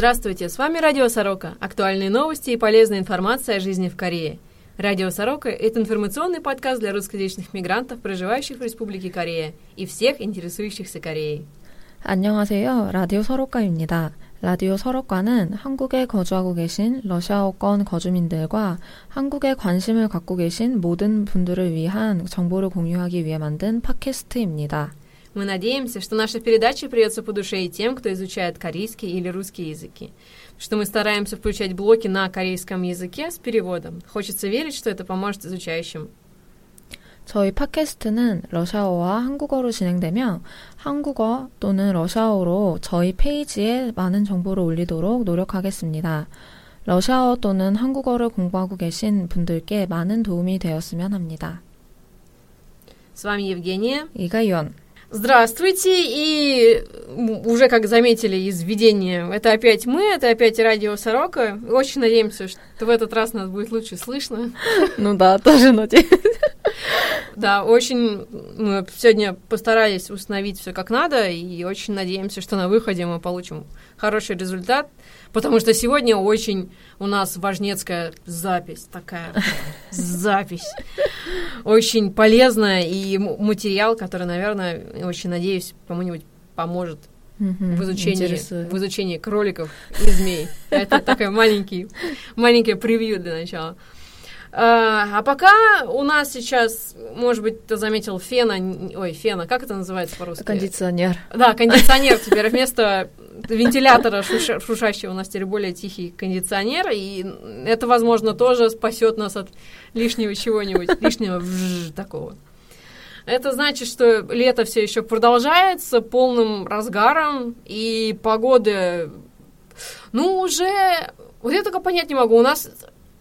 Здравствуйте, с вами Радио Сорока. Актуальные новости и полезная информация о жизни в Корее. Радио Сорока – это информационный подкаст для русскоязычных мигрантов, проживающих в Республике Корея, и всех интересующихся Кореей. 안녕하세요. 라디오 서로과입니다. 라디오 서로과는 한국에 거주하고 계신 러시아어권 거주민들과 한국에 관심을 갖고 계신 모든 분들을 위한 정보를 공유하기 위해 만든 팟캐스트입니다. Мы надеемся, что наша передача придется по душе и тем, кто изучает корейский или русский языки. Что мы стараемся включать блоки на корейском языке с переводом. Хочется верить, что это поможет изучающим. 저희 팟캐스트는 러시아어와 한국어로 진행되며 한국어 또는 러시아어로 저희 페이지에 많은 정보를 올리도록 노력하겠습니다. 러시아어 또는 한국어를 공부하고 계신 분들께 많은 도움이 되었으면 합니다. С вами Евгения. 이가연. Здравствуйте, и уже, как заметили из введения, это опять мы, это опять радио Сорока. Очень надеемся, что в этот раз нас будет лучше слышно. Ну да, тоже надеюсь. Да, очень мы сегодня постарались установить все как надо, и очень надеемся, что на выходе мы получим хороший результат, потому что сегодня очень у нас важнецкая запись, такая запись, очень полезная, и материал, который, наверное, очень надеюсь, кому-нибудь поможет в изучении, в изучении кроликов и змей. Это такой маленький, маленький превью для начала. А, а пока у нас сейчас, может быть, ты заметил фена, ой, фена, как это называется по-русски? Кондиционер. Да, кондиционер теперь вместо вентилятора шуша, шушащего у нас теперь более тихий кондиционер, и это, возможно, тоже спасет нас от лишнего чего-нибудь, лишнего такого. Это значит, что лето все еще продолжается полным разгаром, и погода, ну, уже, вот я только понять не могу, у нас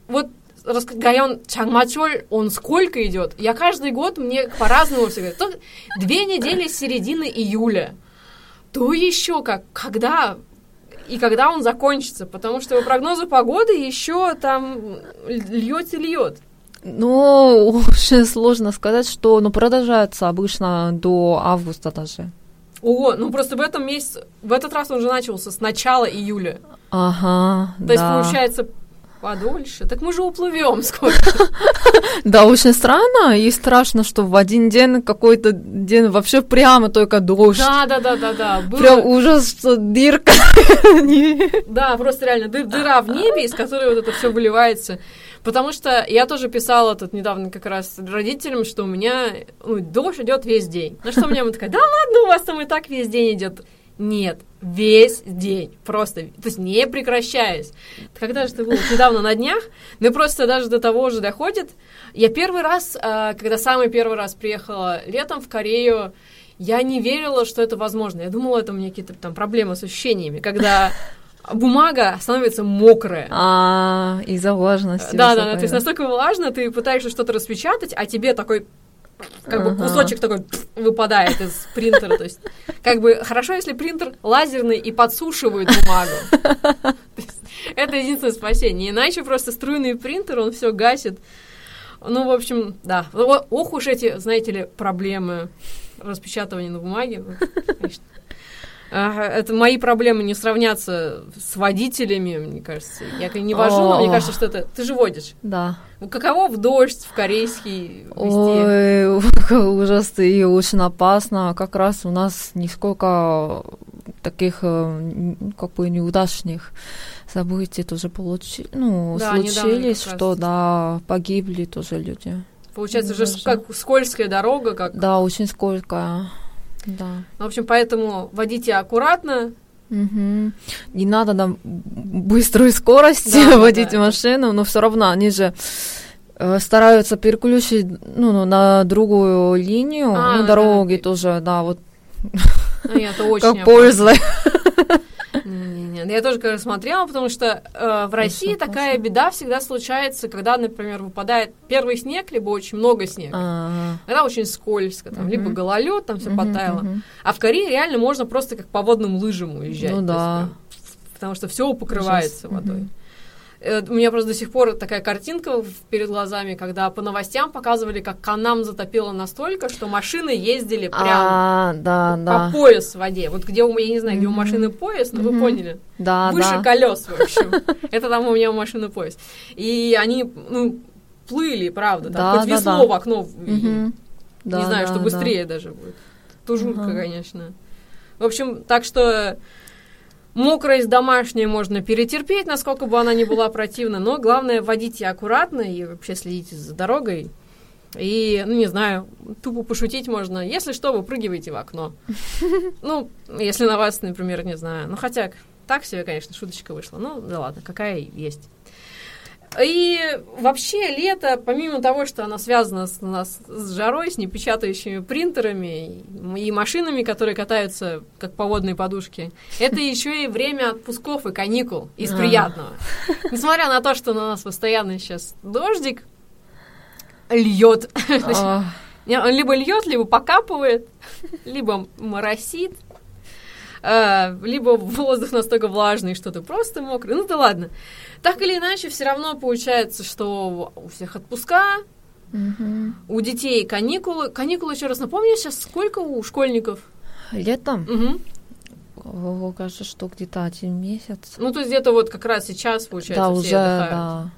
вот район Чангмачоль, он сколько идет? Я каждый год, мне по-разному все говорят. То две недели с середины июля. То еще как, когда и когда он закончится, потому что по прогнозу погоды еще там льет и льет. Ну, очень сложно сказать, что ну, продолжается обычно до августа даже. О, ну просто в этом месяце, в этот раз он уже начался с начала июля. Ага, То да. есть, получается, подольше. Так мы же уплывем скоро. Да, очень странно и страшно, что в один день какой-то день вообще прямо только дождь. Да, да, да, да, да. Прям ужас, что дырка. Да, просто реально дыра в небе, из которой вот это все выливается. Потому что я тоже писала тут недавно как раз родителям, что у меня ну, дождь идет весь день. На что мне мама такая, да ладно, у вас там и так весь день идет. Нет, весь день, просто, то есть не прекращаясь. Когда же это было? Недавно на днях, но просто даже до того же доходит. Я первый раз, а, когда самый первый раз приехала летом в Корею, я не верила, что это возможно. Я думала, это у меня какие-то там проблемы с ощущениями, когда бумага становится мокрая. А, из-за влажности. Да, да, да, то есть настолько влажно, ты пытаешься что-то распечатать, а тебе такой как бы кусочек такой выпадает из принтера. То есть, как бы хорошо, если принтер лазерный и подсушивает бумагу. Это единственное спасение. Иначе просто струйный принтер, он все гасит. Ну, в общем, да. Ох уж эти, знаете ли, проблемы распечатывания на бумаге. Конечно. Это мои проблемы не сравнятся с водителями, мне кажется. Я не вожу, но мне кажется, что это... Ты же водишь. Да. Каково в дождь, в корейский Ой, ужасно и очень опасно. Как раз у нас нисколько таких э, как бы неудачных событий тоже получили, ну, да, случились, что, да, погибли тоже люди. Получается, уже как скользкая дорога, как... Да, очень скользкая. Да. В общем, поэтому водите аккуратно. Угу. Не надо нам быстрой скорости да, водить да, машину, но все равно они же э, стараются переключить ну, ну, на другую линию, а, ну, дороги да. тоже, да, вот. Ну, это очень как польза. Не-не-не, я тоже, конечно, смотрела, потому что э, в России такая беда всегда случается, когда, например, выпадает первый снег, либо очень много снега. А-а-а. Когда очень скользко, там, либо гололед, там все потаяло. А в Корее реально можно просто как по водным лыжам уезжать. Ну да. Есть, потому что все покрывается Ужас. водой. Э, у меня просто до сих пор такая картинка перед глазами, когда по новостям показывали, как Канам затопило настолько, что машины ездили прям А, да, по да. пояс в воде. Вот где у меня, я не знаю, где у машины пояс, но вы поняли. Да, Выше да. колес, в общем. Это там у меня у машины пояс. И они, ну, плыли, правда. Там Да, хоть да, весло да. в окно. Мгм. Да, не знаю, да, что да. быстрее даже будет. Тужурка, Ага. конечно. В общем, так что мокрость домашняя можно перетерпеть, насколько бы она ни была противна, но главное водите аккуратно и вообще следите за дорогой. И, ну, не знаю, тупо пошутить можно. Если что, выпрыгивайте в окно. Ну, если на вас, например, не знаю. Ну, хотя, так себе, конечно, шуточка вышла. Ну, да ладно, какая есть. И вообще лето, помимо того, что оно связано с, у нас с жарой, с непечатающими принтерами и, и машинами, которые катаются как по водной подушке, это еще и время отпусков и каникул из А. приятного. Несмотря на то, что на нас постоянно сейчас дождик, льет. А, Он либо льет, либо покапывает, либо моросит, э, либо воздух настолько влажный, что ты просто мокрый. Ну да ладно. Так или иначе, все равно получается, что у всех отпуска, мгм. у детей каникулы. Каникулы, еще раз напомню, сейчас сколько у школьников? Летом, Мгм. о, кажется, что где-то один месяц. Ну, то есть где-то вот как раз сейчас, получается, да, все уже, отдыхают. да.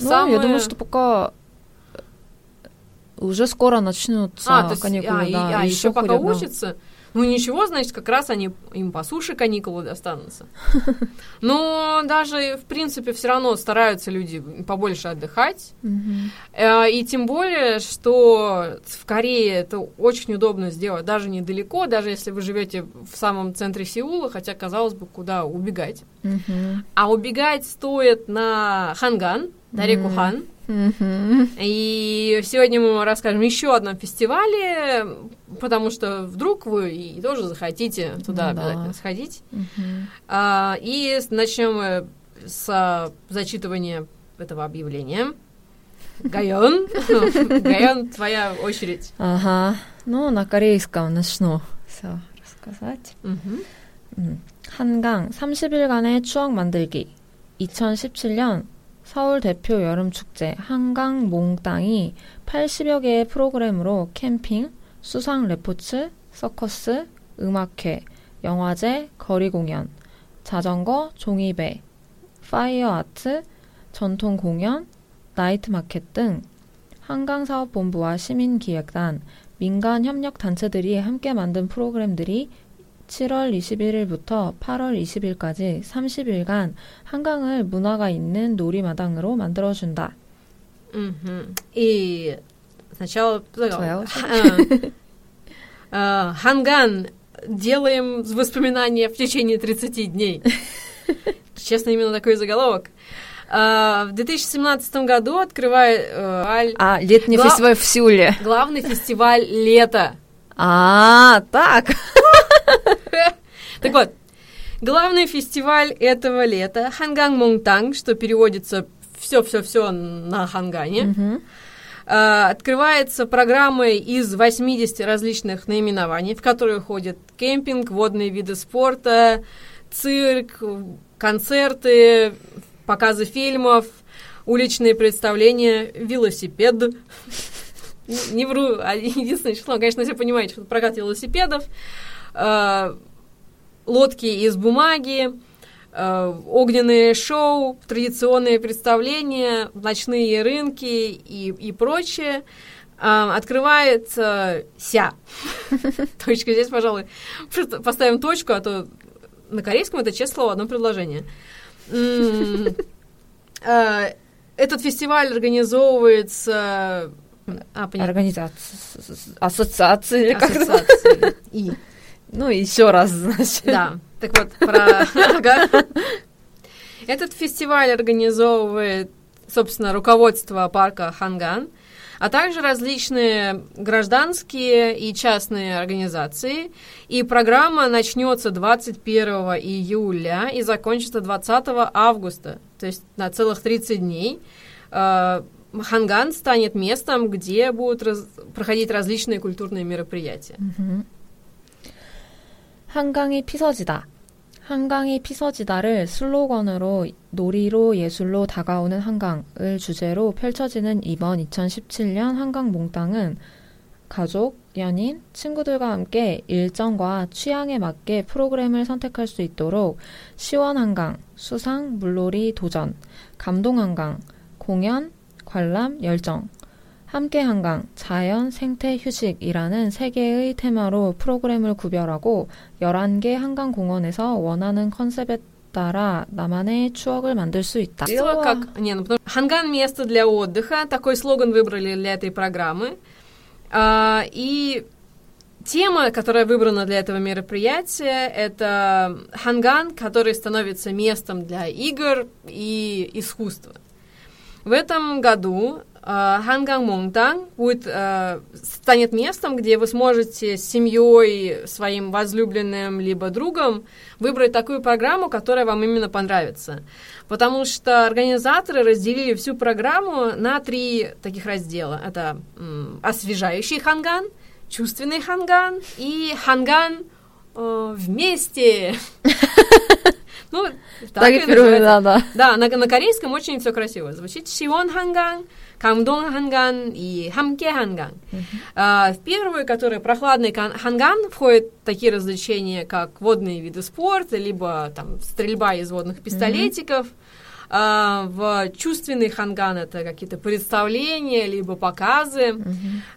Ну, Самое- я думаю, что пока уже скоро начнутся А, есть, каникулы, а, и- да, а, и еще всё пока ходят, да. Ну ничего, значит, как раз они им по суше каникулы достанутся. Но даже, в принципе, все равно стараются люди побольше отдыхать. Э, И тем более, что в Корее это очень удобно сделать, даже недалеко, даже если вы живете в самом центре Сеула, хотя, казалось бы, куда убегать. Мгм. А убегать стоит на Ханган, на реку. Хан. Мгм. И сегодня мы вам расскажем еще о одном фестивале, потому что вдруг вы и тоже захотите туда Ну да. обязательно сходить. Мгм. А, и с- начнем мы с а, зачитывания этого объявления. Гайон, Гайон, твоя очередь. Ага. Ну, на корейском начну всё рассказать. Мгм. 음, 한강 30일간의 추억 만들기 2017년 서울 대표 여름 축제 한강 몽땅이 80여 개의 프로그램으로 캠핑, 수상 레포츠, 서커스, 음악회, 영화제, 거리 공연, 자전거, 종이배, 파이어 아트, 전통 공연, 나이트 마켓 등 한강사업본부와 시민기획단, 민간 협력 단체들이 함께 만든 프로그램들이 7월 21일부터 8월 20일까지 30일간 한강을 문화가 있는 놀이마당으로 만들어준다. Мгм. И сначала... Твоя Ха- а, Ханган. Делаем воспоминания в течение 30 дней. Честно, именно такой заголовок. А, В 2017 году открывает э, аль- А, летний Гла- фестиваль в Сеуле. главный фестиваль лета. А, так. Так вот, главный фестиваль этого лета Ханган Монтанг, что переводится все-все-все на Хангане. А, Открывается программой из 80 различных наименований, в которые входят кемпинг, водные виды спорта, цирк, концерты, показы фильмов, уличные представления, велосипед. Не- вру, а единственное число, конечно, все понимаете, что прокат велосипедов, а, лодки из бумаги, э, огненные шоу, традиционные представления, ночные рынки и, и прочее. А, открывается ся. Точка здесь, пожалуй, просто поставим точку, а то на корейском это честное слово, одно предложение. Э, Этот фестиваль организовывается... А. Организация, ассоциация или как это? Ассоциацией. И. Ну, еще раз, значит. Да, так вот, про... Этот фестиваль организовывает, собственно, руководство парка Ханган, а также различные гражданские и частные организации. И программа начнется 21 июля и закончится 20 августа, то есть на целых 30 дней. Э, Ханган станет местом, где будут раз- проходить различные культурные мероприятия. 음흠. 한강이 피서지다. 한강이 피서지다를 슬로건으로 놀이로 예술로 다가오는 한강을 주제로 펼쳐지는 이번 2017년 한강 몽땅은 가족, 연인, 친구들과 함께 일정과 취향에 맞게 프로그램을 선택할 수 있도록 시원 한강, 수상, 물놀이, 도전, 감동 한강, 공연, 관람, 열정, 함께 한강, 자연, 생태, 휴식이라는 세 개의 테마로 프로그램을 구별하고 11개 한강 공원에서 원하는 컨셉에 따라 나만의 추억을 만들 수 있다. Как, не, ну, потому, Ханган место для отдыха, такой слоган выбрали для этой программы. А, и тема, которая выбрана для этого мероприятия, это Ханган, который становится местом для игр и искусства. В этом году Ханган Монтан будет, uh, станет местом, где вы сможете с семьей, своим возлюбленным либо другом выбрать такую программу, которая вам именно понравится. Потому что организаторы разделили всю программу на три таких раздела. Это м, освежающий ханган, чувственный ханган и ханган э, вместе. Ну, так и да, да. Да, на, на корейском очень все красиво звучит. Сион ханган, камдон ханган и хамке ханган. А, в первую, которая прохладный ханган, входят такие развлечения, как водные виды спорта, либо там стрельба из водных пистолетиков. Uh, в чувственный ханган это какие-то представления, либо показы. Uh-huh.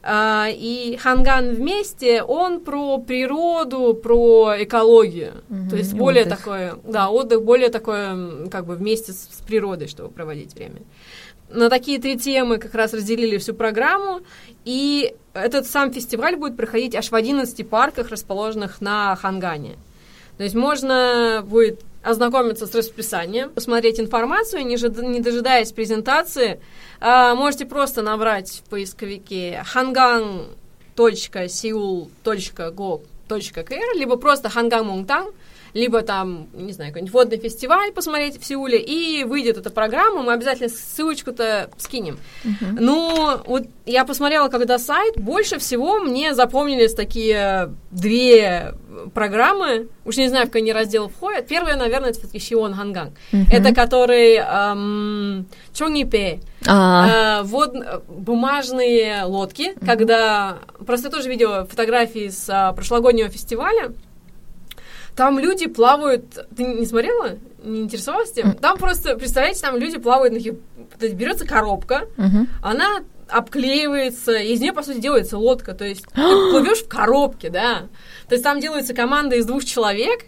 Uh, и ханган вместе, он про природу, про экологию. Uh-huh. То есть более отдых. такое, да, отдых более такое, как бы вместе с, с природой, чтобы проводить время. На такие три темы как раз разделили всю программу, и этот сам фестиваль будет проходить аж в 11 парках, расположенных на Хангане. То есть можно будет ознакомиться с расписанием, посмотреть информацию, не, не дожидаясь презентации. А, можете просто набрать в поисковике hangang.seoul.go.kr либо просто hangang mongtang либо там, не знаю, какой-нибудь водный фестиваль посмотреть в Сеуле, и выйдет эта программа, мы обязательно ссылочку-то скинем. Uh-huh. Ну, вот я посмотрела, когда сайт, больше всего мне запомнились такие две программы, уж не знаю, в какой они раздел входят. Первая, наверное, это все-таки Шион Ханган. Uh-huh. Это который эм, Чонгипе, uh-huh. э, вот бумажные лодки, uh-huh. когда... Просто тоже видела фотографии с э, прошлогоднего фестиваля, там люди плавают. Ты не смотрела? Не интересовалась тем? Там просто, представляете, там люди плавают берется коробка, она обклеивается, и из нее, по сути, делается лодка. То есть ты плывешь в коробке, да. То есть там делается команда из двух человек.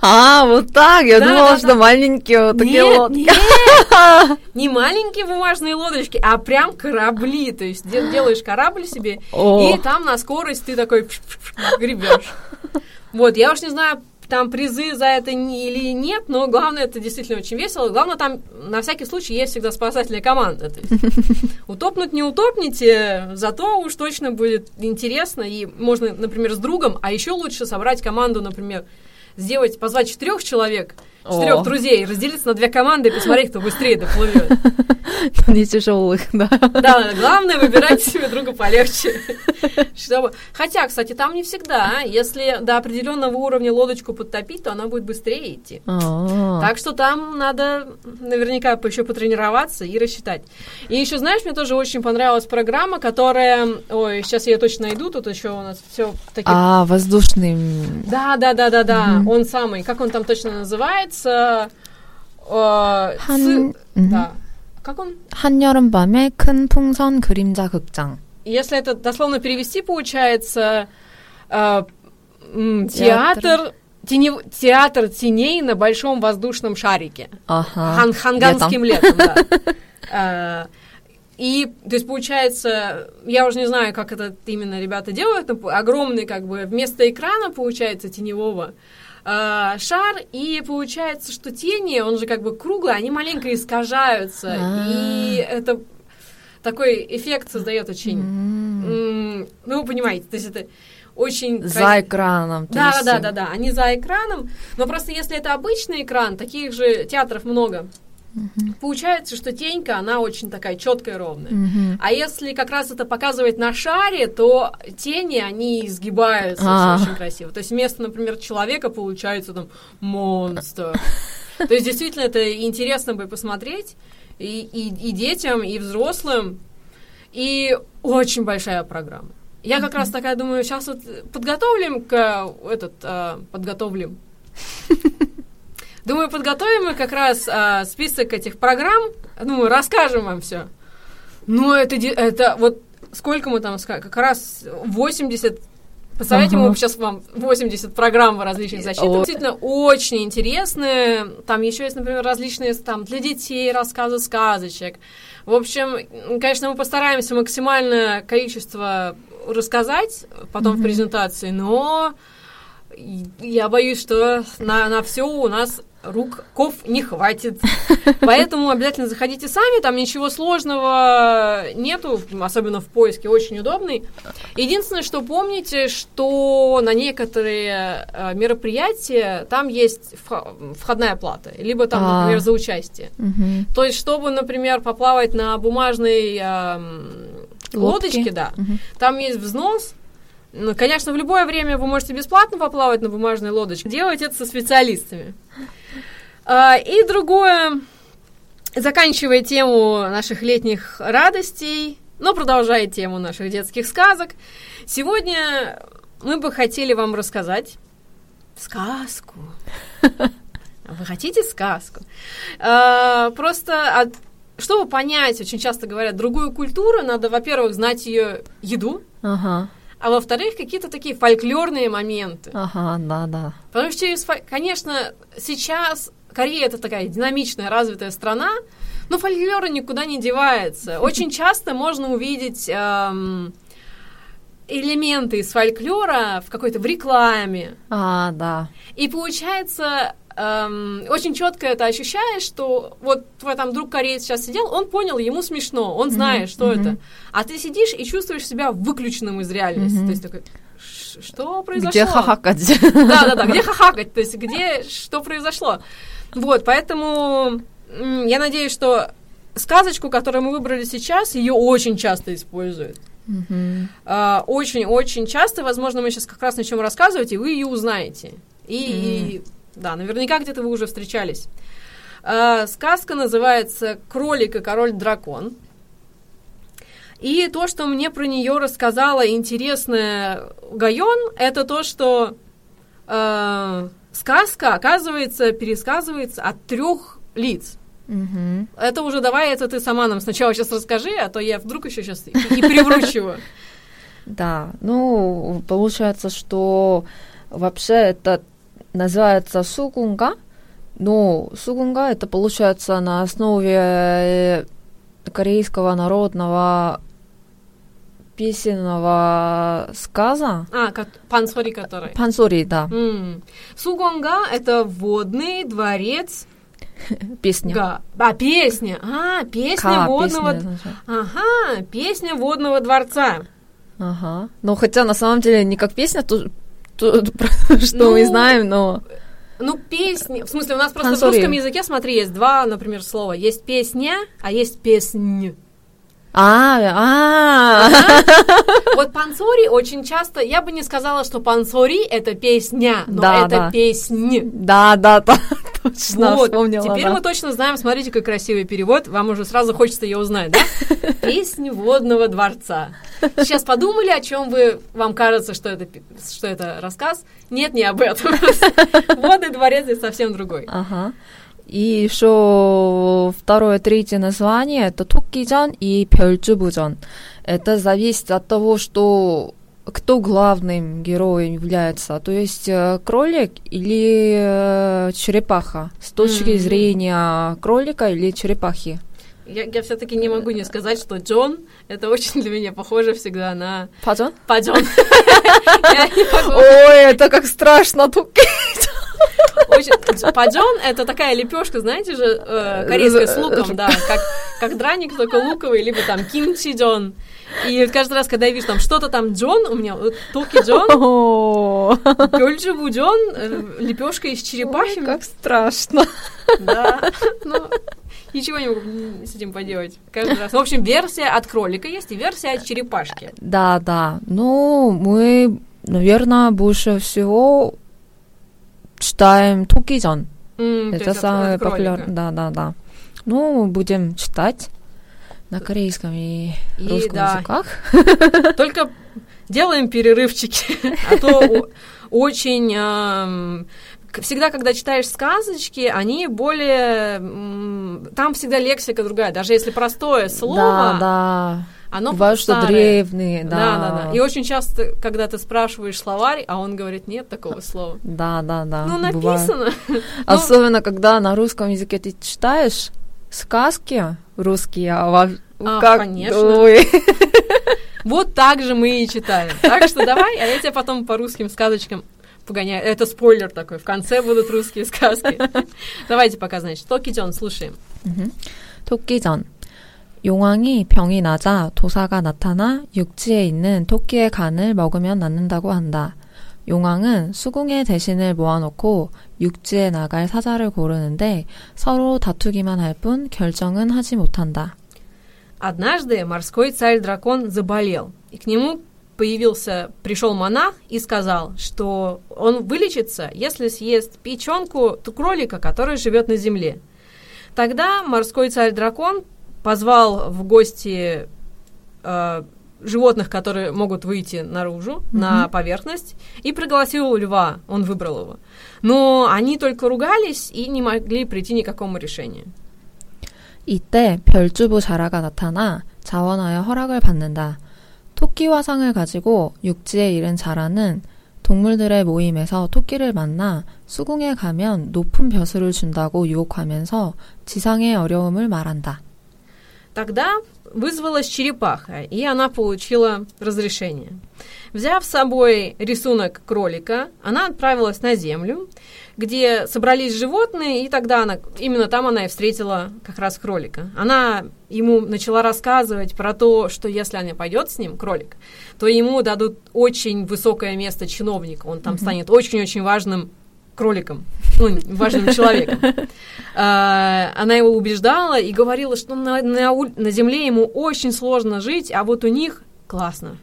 А, вот так. Я да, думала, да, что да. маленькие вот такие нет, лодки. Нет, не маленькие бумажные лодочки, а прям корабли. То есть делаешь корабль себе, О. и там на скорость ты такой гребешь. Вот, я уж не знаю, там призы за это не, или нет, но главное, это действительно очень весело. Главное, там на всякий случай есть всегда спасательная команда. То есть, утопнуть не утопните, зато уж точно будет интересно, и можно, например, с другом, а еще лучше собрать команду, например, сделать, позвать четырех человек, четырех друзей, разделиться на две команды и посмотреть, кто быстрее доплывет. Не тяжелых, да. Да, главное выбирать себе друга полегче. Хотя, кстати, там не всегда. Если до определенного уровня лодочку подтопить, то она будет быстрее идти. А. Так что там надо наверняка еще потренироваться и рассчитать. И еще, знаешь, мне тоже очень понравилась программа, которая... Ой, сейчас я ее точно найду, тут еще у нас все такие... А, воздушный... Да, да, да, да, да, он самый. Как он там точно называется? Э, 한... Да. Как он? 한여름밤의 큰 풍선 그림자 극장. Если это дословно перевести, получается э, театр, тени, театр теней на большом воздушном шарике. Ага. Хан, ханганским летом, летом да. Э, и, то есть, получается, я уже не знаю, как это именно ребята делают, но огромный, как бы, вместо экрана, получается, теневого, э, шар, и получается, что тени, он же как бы круглый, они маленько искажаются, А-а-а. и это такой эффект создает очень, mm. ну, вы понимаете, то есть это очень... За крас... экраном. Да, да, да, да, они за экраном, но просто если это обычный экран, таких же театров много, Угу. Получается, что тенька, она очень такая четкая ровная. Угу. А если как раз это показывать на шаре, то тени, они изгибаются А. очень красиво. То есть вместо, например, человека получается там монстр. То есть действительно это интересно бы посмотреть и, и, и детям, и взрослым. И очень большая программа. Я как раз такая думаю, сейчас вот подготовим к этот э, подготовим. Думаю, подготовим мы как раз э, список этих программ. Думаю, расскажем вам все. Ну, это, это вот сколько мы там как раз 80 Представляете, Ага. мы сейчас вам 80 программ различных зачитываем. О. Действительно, очень интересные. Там еще есть, например, различные там для детей рассказы сказочек. В общем, конечно, мы постараемся максимальное количество рассказать потом в презентации, но я боюсь, что на, на все у нас руков не хватит. Поэтому обязательно заходите сами, там ничего сложного нету, особенно в поиске, очень удобный. Единственное, что помните, что на некоторые э, мероприятия там есть вх- входная плата, либо там, А. например, за участие. То есть, чтобы, например, поплавать на бумажной эм, лодочке, да, там есть взнос. Ну, конечно, в любое время вы можете бесплатно поплавать на бумажной лодочке. Делать это со специалистами. А, и другое, заканчивая тему наших летних радостей, но продолжая тему наших детских сказок, сегодня мы бы хотели вам рассказать сказку. Вы хотите сказку? А, просто чтобы понять, очень часто говорят, другую культуру, надо, во-первых, знать ее еду, Ага, а во-вторых, какие-то такие фольклорные моменты. ага, да, да. Потому что, конечно, сейчас Корея это такая динамичная, развитая страна, но фольклор никуда не девается. Очень часто можно увидеть эм, элементы из фольклора в какой-то в рекламе. А, да. И получается, эм, очень четко это ощущаешь, что вот твой там друг кореец сейчас сидел, он понял, ему смешно, он знает, что мгм. это. А ты сидишь и чувствуешь себя выключенным из реальности. Мгм. То есть такой, «Ш- что произошло? Где хахакать? Да, да, да, где хахакать, то есть где что произошло. Вот, поэтому я надеюсь, что сказочку, которую мы выбрали сейчас, ее очень часто используют. Мгм. А, Очень-очень часто, возможно, мы сейчас как раз начнем рассказывать, и вы ее узнаете. И, и, да, наверняка где-то вы уже встречались. А, Сказка называется «Кролик и король-дракон». И то, что мне про нее рассказала интересная Гайон, это то, что э, сказка, оказывается, пересказывается от трех лиц. Мгм. Это уже давай, это ты сама нам сначала сейчас расскажи, а то я вдруг еще сейчас и, и привручиваю. Да, ну, получается, что вообще это называется сугунга, но сугунга это получается на основе э, корейского народного песенного сказа. А, как пансори который. Пансори, да, М. Сугонга — это водный дворец песня. Га. А, песня. А, песня Ка, водного... песня. Ага, песня водного дворца. Ага. Ну, хотя на самом деле не как песня, то, то- что мы Ну, знаем, но... Ну, песни... В смысле, у нас просто Пансори. в русском языке, смотри, есть два, например, слова. Есть песня, а есть песнь. А, а, Вот пансори очень часто... Я бы не сказала, что пансори — это песня, но Да, это да. песнь. да, да, да, точно Вот, вспомнила. теперь да. мы точно знаем, смотрите, какой красивый перевод, вам уже сразу хочется ее узнать, да? Песни водного дворца. Сейчас подумали, о чем вы, вам кажется, что это, что это рассказ? Нет, не об этом. Водный дворец здесь совсем другой. Ага. И еще второе, третье название это Токкижан и Пельчубужан. Это зависит от того, что кто главным героем является, то есть э, кролик или э, черепаха, с точки Мгм. зрения кролика или черепахи. Я, я все-таки не могу не сказать, что Джон, это очень для меня похоже всегда на? Паджон. Могу. Ой, это как страшно, Токки. Очень- Паджон это такая лепешка, знаете же, э, корейская с луком, да, как, как драник, только луковый, либо там кимчи джон. И каждый раз, когда я вижу там что-то там джон, у меня вот токи джон, О, гёльджибу джон, лепешка из черепахи. Как страшно. Да. Ну, Ничего не могу с этим поделать. Каждый раз. В общем, версия от кролика есть и версия от черепашки. Да, да. Ну, мы, наверное, больше всего читаем Токи전. М, то Это самое популярное. Да, да, да. Ну, будем читать на корейском и, И русском да, языках. Только делаем перерывчики, а то очень... к- Всегда, когда читаешь сказочки, они более... Там всегда лексика другая. Даже если простое слово, Да, да оно Бывают, что древние, да. Да, да, да. И очень часто, когда ты спрашиваешь словарь, а он говорит, нет такого слова. Да, да, да. Ну, написано. Особенно, когда на русском языке ты читаешь сказки русские, а, а как... конечно. Вот так же мы и читаем. Так что давай, а я тебя потом по русским сказочкам погоняю. Это спойлер такой, в конце будут русские сказки. Давайте пока, значит, Токидзон слушаем. Токидзон. 용왕이 병이 나자 도사가 나타나 육지에 있는 토끼의 간을 먹으면 낫는다고 한다. 용왕은 수궁의 대신을 모아놓고 육지에 나갈 사자를 고르는데 서로 다투기만 할 뿐 결정은 하지 못한다. Однажды морской царь-дракон заболел, и к нему появился, пришел монах и сказал, что он вылечится, если съест печенку ту- кролика, который живет на земле. Тогда морской царь-дракон позвал в гости э, животных, которые могут выйти наружу, на поверхность, и пригласил льва, он выбрал его. Но они только ругались и не могли прийти ни к какому решению. 이때 별주부 자라가 나타나 자원하여 허락을 받는다. 토끼 화상을 가지고 육지에 이른 자라는 동물들의 모임에서 토끼를 만나 수궁에 가면 높은 벼슬을 준다고 유혹하면서 지상의 어려움을 말한다. Тогда вызвалась черепаха, и она получила разрешение. Взяв с собой рисунок кролика, она отправилась на землю, где собрались животные, и тогда она, именно там она и встретила как раз кролика. Она ему начала рассказывать про то, что если она пойдет с ним, кролик, то ему дадут очень высокое место чиновника, он там станет очень-очень важным кроликом, ну, важным человеком. А, Она его убеждала и говорила, что на, на ул- на земле ему очень сложно жить, а вот у них классно.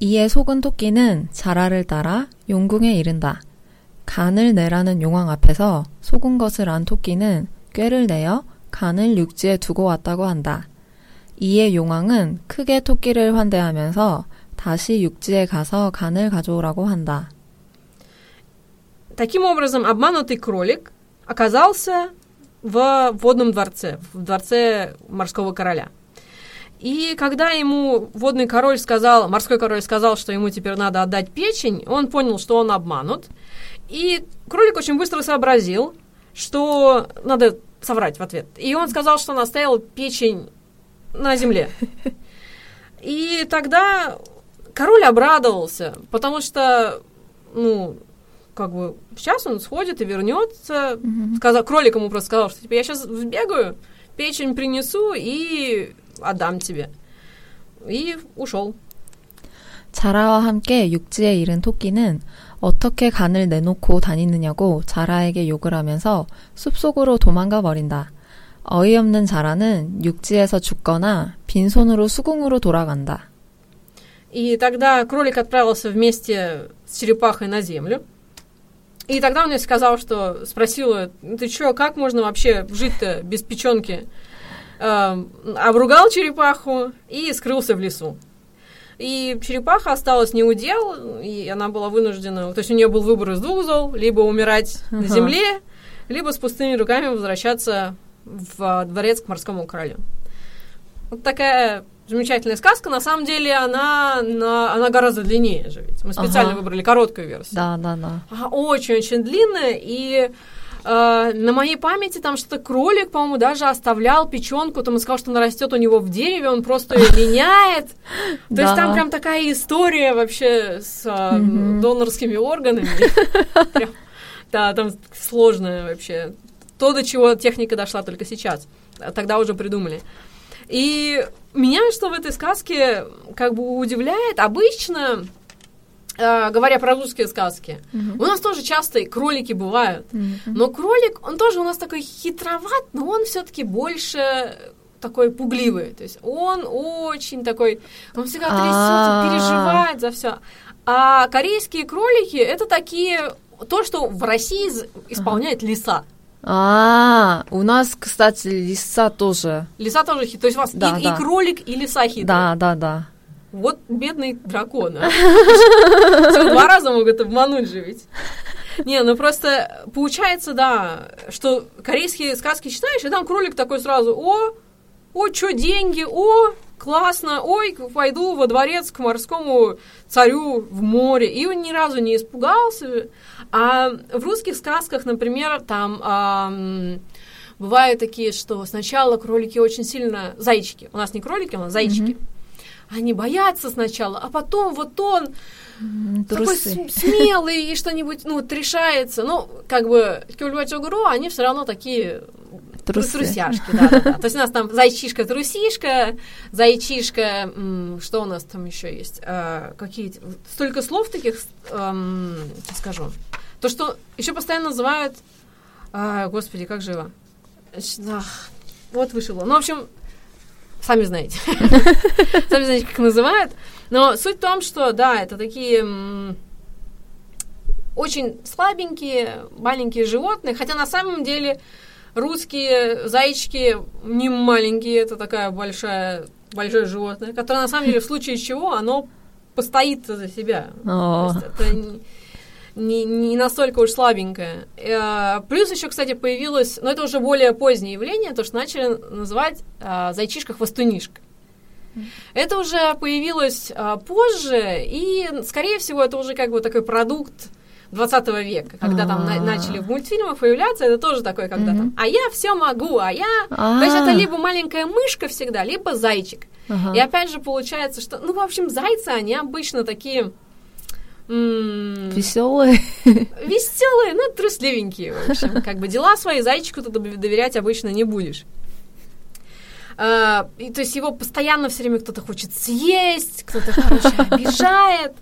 이에 속은 토끼는 자라를 따라 용궁에 이른다. 간을 내라는 용왕 앞에서 속은 것을 안 토끼는 꾀를 내어 간을 육지에 두고 왔다고 한다. 이에 용왕은 크게 토끼를 환대하면서 다시 육지에 가서 간을 가져오라고 한다. Таким образом, обманутый кролик оказался в водном дворце, в дворце морского короля. И когда ему водный король сказал, морской король сказал, что ему теперь надо отдать печень, он понял, что он обманут. И кролик очень быстро сообразил, что надо соврать в ответ. И он сказал, что он оставил печень на земле. И тогда король обрадовался, потому что, ну, как бы сейчас он сходит и вернется. Сказал, кролик ему просто сказал, что типа, я сейчас сбегаю, печень принесу и отдам тебе. И ушел. 자라와 함께 육지에 이른 토끼는 어떻게 간을 내놓고 다니느냐고 자라에게 욕을 하면서 숲속으로 도망가 버린다. 어이없는 자라는 육지에서 죽거나 빈손으로 수궁으로 돌아간다. И тогда кролик отправился вместе с черепахой на землю. И тогда он ей сказал, что спросила, «Ну ты что, как можно вообще жить-то без печенки? Эм, обругал черепаху и скрылся в лесу. И черепаха осталась не у дел, и она была вынуждена, то есть у нее был выбор из двух зол, либо умирать на Ага. земле, либо с пустыми руками возвращаться в дворец к морскому королю. Вот такая замечательная сказка. На самом деле она, на- она гораздо длиннее же ведь. Мы специально Ага. выбрали короткую версию. Да, да, да. Очень-очень длинная, и э, на моей памяти там что-то кролик, по-моему, даже оставлял печенку, там он сказал, что она растет у него в дереве, он просто ее меняет. То есть там прям такая история вообще с э, донорскими органами. Да, там сложная вообще. То, до чего техника дошла только сейчас. Тогда уже придумали. И меня что в этой сказке как бы удивляет, обычно э, говоря про русские сказки, у нас тоже часто и кролики бывают. Но кролик, он тоже у нас такой хитроват, но он все-таки больше такой пугливый. То есть он очень такой, он всегда трясется, А. переживает за все. А корейские кролики это такие то, что в России исполняет лиса. А, у нас, кстати, лиса тоже. Лиса тоже хит. То есть у вас Да, и, да. и кролик, и лиса хитрые. Да, да, да. Вот бедный дракон. а. Два раза могут обмануть же ведь. Не, ну просто получается, да, что корейские сказки читаешь, и там кролик такой сразу, о, о, что деньги, о, классно, ой, пойду во дворец к морскому царю в море. И он ни разу не испугался. А в русских сказках, например, там ам, бывают такие, что сначала кролики очень сильно... Зайчики. У нас не кролики, у нас зайчики. Они боятся сначала, а потом вот он М, такой Трусы. смелый и что-нибудь, ну, вот решается. Ну, как бы, Кюльбачогру, они все равно такие Трусы. трусяшки, да, да, да. То есть у нас там зайчишка-трусишка, зайчишка, что у нас там еще есть? А, какие столько слов таких, эм, скажу. То, что еще постоянно называют, а, господи, как ах, вот вышло. Ну, в общем, сами знаете. Сами знаете, как называют. Но суть в том, что, да, это такие очень слабенькие, маленькие животные, хотя на самом деле русские зайчики не маленькие, это такая большая, большое животное, которое на самом деле в случае чего оно постоит за себя. О. То есть это не- не, настолько уж слабенькое. Э, Плюс еще, кстати, появилось, но это уже более позднее явление, то, что начали называть э, зайчишка-хвостунишка. Это уже появилось а, позже, и, скорее всего, это уже как бы такой продукт 20 века, когда там на- А. начали в мультфильмах появляться, это тоже такое, когда там, а я все могу, а я... То есть это А. либо маленькая мышка всегда, либо зайчик. И опять же получается, что, ну, в общем, зайцы, они обычно такие Веселые. веселые, но трусливенькие, в общем. Как бы дела свои зайчику ты дов- доверять обычно не будешь. А, и, то есть его постоянно все время кто-то хочет съесть, кто-то, короче, обижает.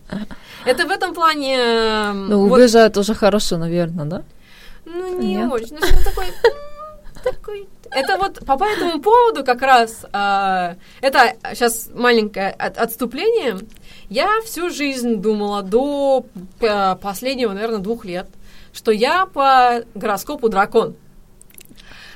Это в этом плане... эм, Ну, вот, уже хорошо, наверное, да? ну, не Нет? очень. Ну, что такой... такой- Это вот по этому поводу как раз... а, это сейчас маленькое от- отступление. Я всю жизнь думала до э, последнего, наверное, двух лет, что я по гороскопу дракон.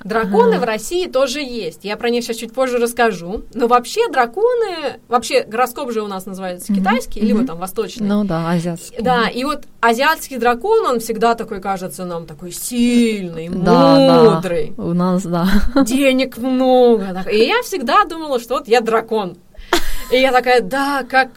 Драконы Ага. в России тоже есть. Я про них сейчас чуть позже расскажу. Но вообще драконы... Вообще гороскоп же у нас называется Мгм, китайский, либо мгм. там восточный. Ну да, азиатский. Да, и вот азиатский дракон, он всегда такой кажется нам такой сильный, Да, мудрый, да. У нас, да. денег много. И я всегда думала, что вот я дракон. И я такая, да, как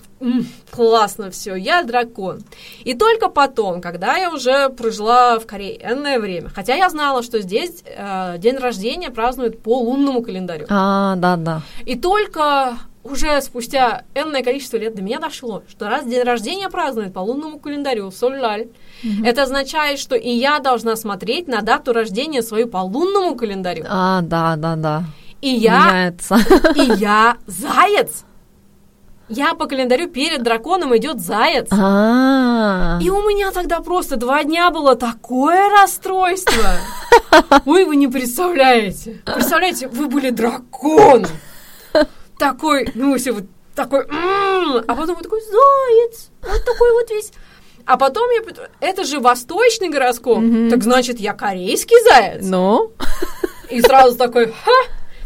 классно все, я дракон. И только потом, когда я уже прожила в Корее энное время, хотя я знала, что здесь э, день рождения празднуют по лунному календарю. А, да, да. И только уже спустя энное количество лет до меня дошло, что раз день рождения празднуют по лунному календарю, соль-лаль, это означает, что и я должна смотреть на дату рождения свою по лунному календарю. А, да, да, да. И я, Меняется. и я заяц. Я по календарю перед драконом идет заяц. А, И у меня тогда просто два дня было такое расстройство. Ой, вы не представляете. Представляете, вы были дракон. Такой, ну, все вот такой, «М-м-м», а потом вот такой заяц. Вот такой вот весь. А потом я... Это же восточный гороскоп. Так значит, я корейский заяц. ну, И сразу такой, ха,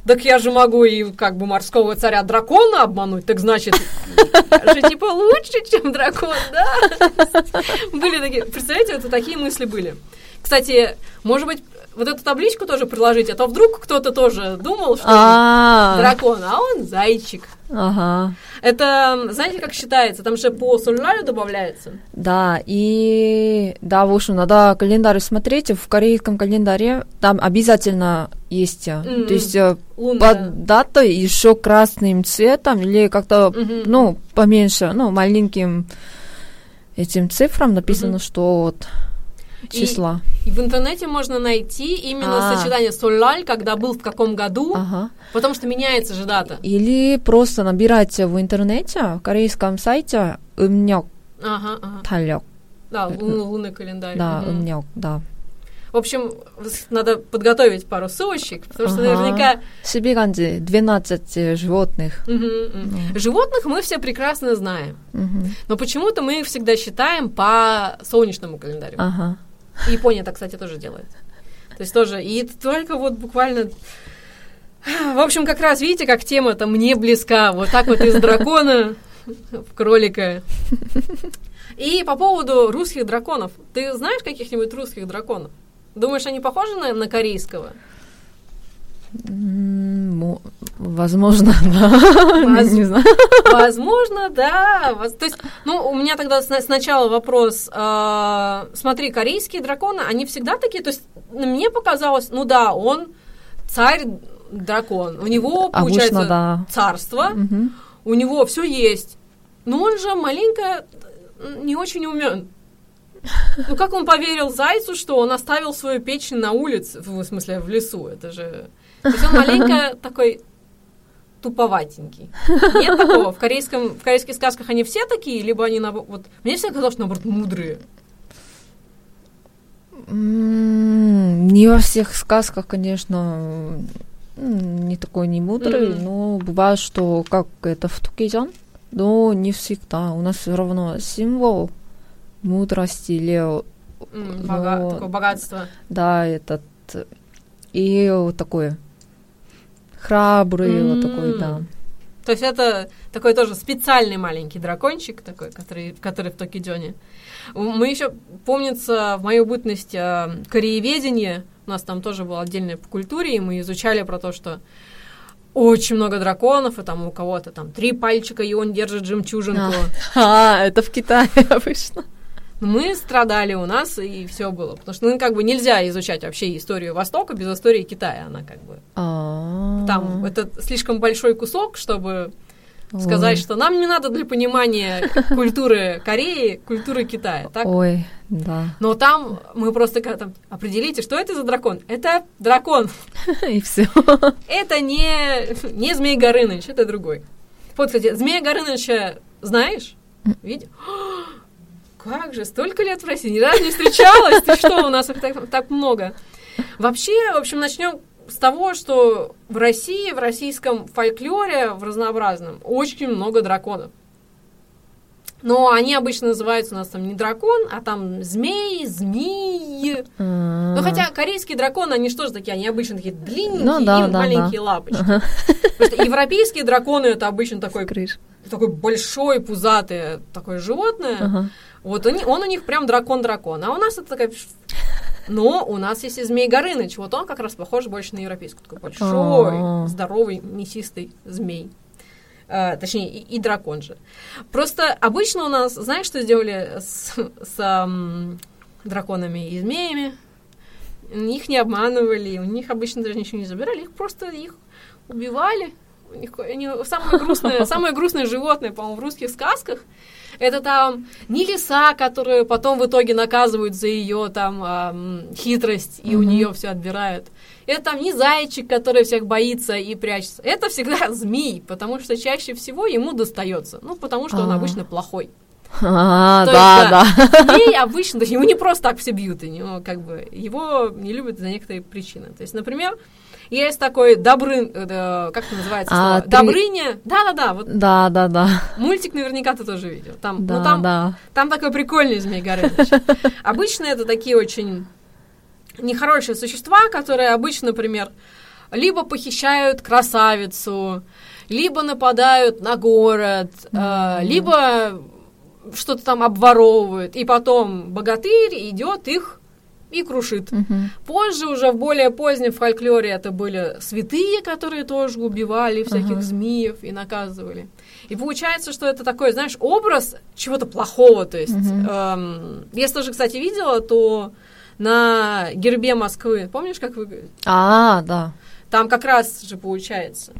так я же могу и как бы морского царя дракона обмануть, так значит, же типа лучше, чем дракон, да? Были такие, представляете, это такие мысли были. Кстати, может быть, вот эту табличку тоже приложить, а то вдруг кто-то тоже думал, что а, дракон, а он зайчик. Ага. Это, знаете, как считается? Там же по солярию добавляется. Да, и да, в общем, надо календарь смотреть. В корейском календаре там обязательно есть, Мгм. то есть э, Лунная. под датой еще красным цветом или как-то, Мгм. ну, поменьше, ну, маленьким этим цифрам написано, Мгм. что вот числа. И в интернете можно найти именно А. сочетание соляль, когда был в каком году, Ага. потому что меняется же дата. Или просто набирайте в интернете, в корейском сайте 음력, Ага, ага. 달력, Да, лун- лунный календарь. да, Мгм. 음력, да. В общем, с- надо подготовить пару ссылочек, потому что Ага. наверняка 12간지, 12 животных. Мгм, мгм. животных мы все прекрасно знаем, Мгм. но почему-то мы их всегда считаем по солнечному календарю. Ага. Япония так, кстати, тоже делает. То есть тоже, и только вот буквально... В общем, как раз видите, как тема-то мне близка. Вот так вот из дракона в кролика. И по поводу русских драконов. Ты знаешь каких-нибудь русских драконов? Думаешь, они похожи на, на корейского? Возможно, да. Воз- Не знаю. Возможно, да. То есть, ну, у меня тогда сна- сначала вопрос. а, смотри, корейские драконы, они всегда такие. То есть, мне показалось, ну да, он царь дракон. У него получается Обычно, да. царство, Мгм. у него все есть. Но он же маленько м, не очень умен. Ну как он поверил зайцу, что он оставил свою печь на улице, в смысле в лесу? Это же. То есть он маленько такой туповатенький. Нет такого. В, корейском, в корейских сказках они все такие, либо они наоборот... Вот, мне всегда казалось, что наоборот мудрые. Не во всех сказках, конечно, не такой не мудрый, Мгм. но бывает, что как это в Тукиджан, но не всегда. У нас все равно символ мудрости или М, бога- Такое богатство. да этот и вот такой храбрый вот такой, да. То есть это такой тоже специальный маленький дракончик такой, который, который в Токидзоне. Мы еще, помнится, в мою бытность э, корееведение, у нас там тоже было отдельное по культуре, и мы изучали про то, что очень много драконов, и там у кого-то там три пальчика, и он держит жемчужинку. А, это в Китае обычно. Мы страдали у нас, и все было. Потому что, ну, как бы нельзя изучать вообще историю Востока без истории Китая. Она как бы А. там, это слишком большой кусок, чтобы сказать, Ой. что нам не надо для понимания культуры Кореи, культуры Китая, так? Ой, да. Но там мы просто как там определите, что это за дракон. Это дракон. И все. Это не, не Змей Горыныч, это другой. Вот, кстати, Змея Горыныча знаешь? Видишь? Как же, столько лет в России, ни разу не встречалась. Ты что, у нас их так, так много. Вообще, в общем, начнем с того, что в России, в российском фольклоре, в разнообразном, очень много драконов. Но они обычно называются у нас там не дракон, а там змей, змеи. Ну, Ну хотя корейские драконы, они что же такие? Они обычно такие длинненькие Ну да, и да, маленькие лапочки. Потому что европейские драконы это обычно такой, такой большой, пузатый такое животное. Ага. Вот он, он у них прям дракон-дракон. А у нас это такая... Но у нас есть и Змей Горыныч. Вот он как раз похож больше на европейскую. Такой большой, А. здоровый, мясистый змей. Э, точнее, и, и дракон же. Просто обычно у нас, знаешь, что сделали с, с ам, драконами и змеями? Их не обманывали, у них обычно даже ничего не забирали, их просто их убивали. У они, самое, грустное, самое грустное животное, по-моему, в русских сказках это там не лиса, которую потом в итоге наказывают за ее там ам, хитрость, и у Мгм. нее все отбирают. Это там не зайчик, который всех боится и прячется. Это всегда змей, потому что чаще всего ему достается. Ну, потому что он А. обычно плохой. А, То да, есть, да. Змей обычно, его не просто так все бьют, и него, как бы, его не любят за некоторые причины. То есть, например, есть такой Добрын, э, как это называется? А, три- Добрыня. Да-да-да, вот Да, да, да. мультик наверняка ты тоже видел. Там, Да, ну, там, да. там такой прикольный Змей Горыныч. Обычно это такие очень нехорошие существа, которые обычно, например, либо похищают красавицу, либо нападают на город, э, либо что-то там обворовывают, и потом богатырь идет их и крушит. Мгм. Позже, уже в более позднем фольклоре, это были святые, которые тоже убивали всяких Ага. змеев и наказывали. И получается, что это такой, знаешь, образ чего-то плохого. То есть, Мгм. эм, если тоже, кстати, видела, то на гербе Москвы, помнишь, как вы... А, да. Там как раз же получается.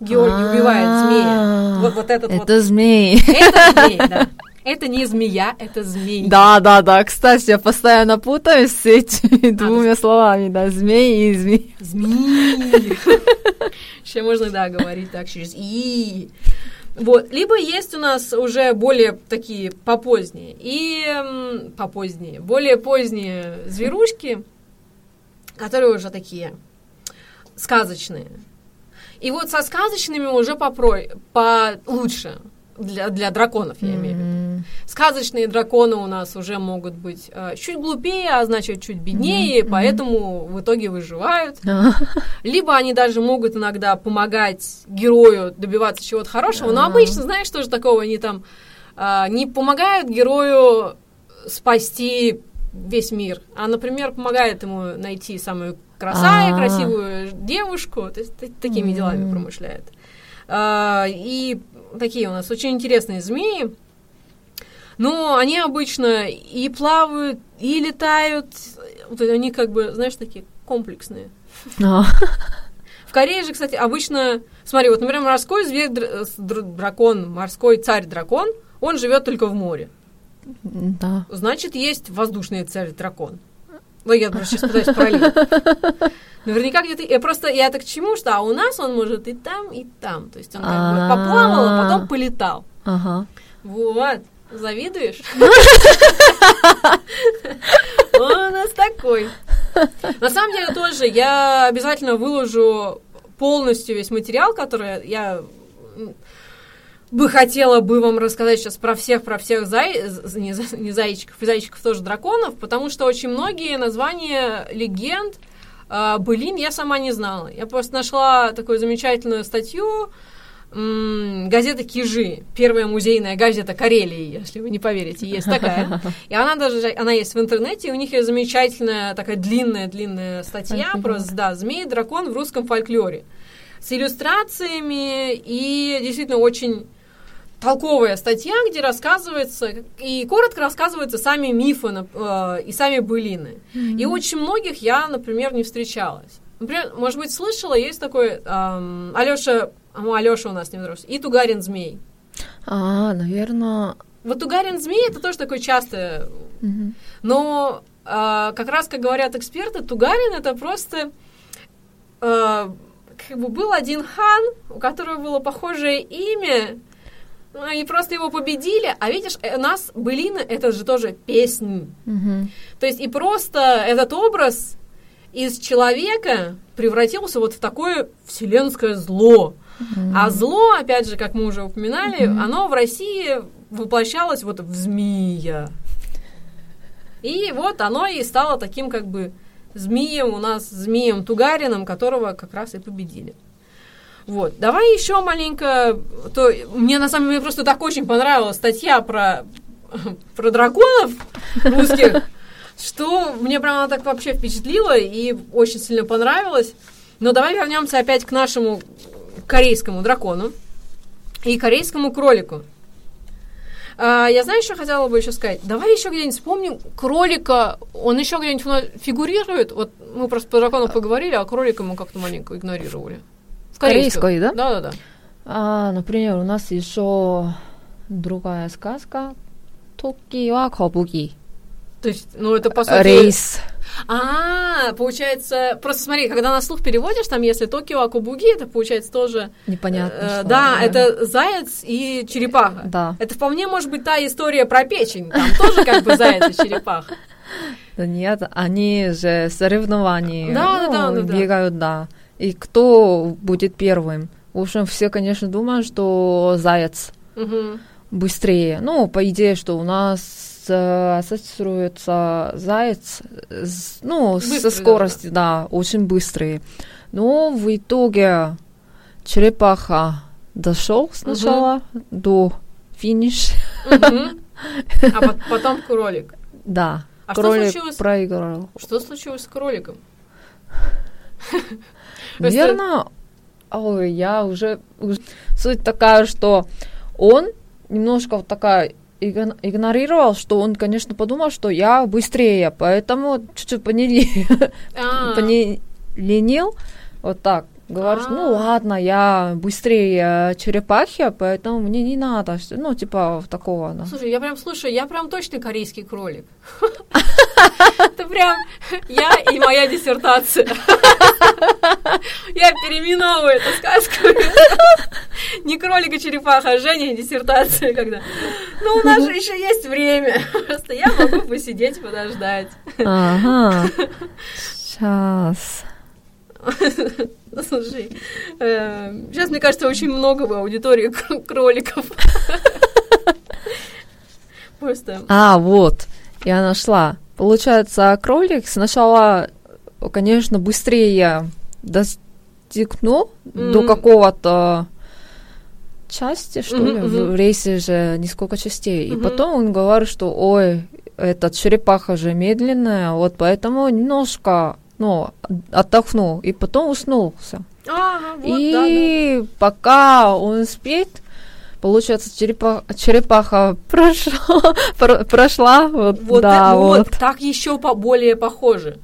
Георгий убивает змея. А, Вот, вот этот вот. Это змей. Это змей, да. Это не змея, это змей. Да, да, да. Кстати, я постоянно путаюсь с этими двумя словами, да, змей и змей. Змеи. Еще можно, да, говорить так через «и». Вот. Либо есть у нас уже более такие попоздние и м, попоздние, более поздние зверушки, которые уже такие сказочные. И вот со сказочными уже попрой, получше для, для драконов, я имею в виду. Сказочные драконы у нас уже могут быть э, чуть глупее, а значит чуть беднее, Мгм, поэтому в итоге выживают. Либо они даже могут иногда помогать герою добиваться чего-то хорошего, но обычно, знаешь, тоже такого они там а, не помогают герою спасти весь мир, а, например, помогает ему найти самую красавую, А. красивую девушку, то есть та- такими делами промышляет. А, и такие у нас очень интересные змеи. Но они обычно и плавают, и летают. Вот они как бы, знаешь, такие комплексные. а, В Корее же, кстати, обычно, смотри, вот, например, морской зверь, дракон, морской царь-дракон, он живет только в море. да. Значит, есть воздушный царь-дракон. Ну, я сейчас пытаюсь параллель. Наверняка где-то... Я просто... Я так к чему, что а у нас он может и там, и там. То есть он как бы поплавал, а потом полетал. Ага. Вот. Завидуешь? Он у нас такой. На самом деле тоже я обязательно выложу полностью весь материал, который я бы хотела бы вам рассказать сейчас про всех, про всех зай... не, за- не зайчиков, и зайчиков тоже драконов, потому что очень многие названия легенд былин я сама не знала. Я просто нашла такую замечательную статью газета «Кижи», первая музейная газета Карелии, если вы не поверите, есть такая. И она даже, она есть в интернете, и у них есть замечательная такая длинная-длинная статья про, да, змей и дракон в русском фольклоре. С иллюстрациями и действительно очень толковая статья, где рассказывается, и коротко рассказываются сами мифы э, и сами былины. И очень многих я, например, не встречалась. Например, может быть, слышала, есть такой эм, Алёша, ну, Алёша у нас не взрослый, и Тугарин Змей. А, наверное... Вот Тугарин Змей это тоже такое частое, мгм. но э, как раз, как говорят эксперты, Тугарин это просто э, как бы был один хан, у которого было похожее имя, и просто его победили. А видишь, э, у нас былины это же тоже песни. Мгм. То есть и просто этот образ из человека превратился вот в такое вселенское зло. А зло, опять же, как мы уже упоминали, оно в России воплощалось вот в змея. И вот оно и стало таким как бы змеем у нас, змеем Тугарином, которого как раз и победили. Вот, давай еще маленько, то мне на самом деле просто так очень понравилась статья про, про драконов русских, что мне прямо она так вообще впечатлила и очень сильно понравилось. Но давай вернемся опять к нашему корейскому дракону и корейскому кролику. А, я знаю, что хотела бы еще сказать. Давай еще где-нибудь вспомним кролика. Он еще где-нибудь фигурирует. Вот мы просто про дракона поговорили, а кролика мы как-то маленько игнорировали. Корейской, Корейской да? Да, да, да. А, например, у нас еще другая сказка Токио Кобуги. То есть, ну это по сути... Рейс. А, получается, просто смотри, когда на слух переводишь, там, если Токио Акубуги, это получается тоже... Э, Непонятно. Э, да, это заяц и черепаха. Да. Это вполне может быть та история про печень, там тоже как бы заяц и черепаха. Да нет, они же соревнования. Да, ну, да, да. Бегают, да. И кто будет первым? В общем, все, конечно, думают, что заяц Мгм. быстрее. Ну, по идее, что у нас э, ассоциируется заяц, с- ну, Быстрый, со да, скоростью, да, очень быстрый. Но в итоге черепаха дошел сначала до финиш. Мгм. А пот- потом кролик. Да, А что кролик случилось? проиграл. Что случилось с кроликом? Просто- Наверное, ой, я уже, уж- Суть такая, что он немножко вот такая игн- игнорировал, что он, конечно, подумал, что я быстрее, поэтому чуть-чуть понели, А, понеленил, вот так. Говорит, ну А. ладно, я быстрее черепахи, поэтому мне не надо, ну, типа, такого, да. Слушай, я прям слушаю, я прям точно корейский кролик. Это прям я и моя диссертация. Я переименовываю эту сказку. Не кролик и черепаха, а Женя и диссертация когда. Ну, у нас же еще есть время. Просто я могу посидеть, подождать. Ага. Сейчас. Слушай, э, сейчас, мне кажется, очень много в аудитории кроликов. Просто. А, вот, я нашла. Получается, кролик сначала, конечно, быстрее достигнул mm. до какого-то части, что mm-hmm, ли, mm-hmm. в рейсе же несколько частей. Mm-hmm. И потом он говорит, что, ой, эта черепаха же медленная, вот поэтому немножко, ну, отдохнул, и потом уснулся. Ага, вот, и да, да. пока он спит, Получается, черепа, черепаха прошла, прошла вот, вот, да, э, вот. вот. Так еще поболее похоже.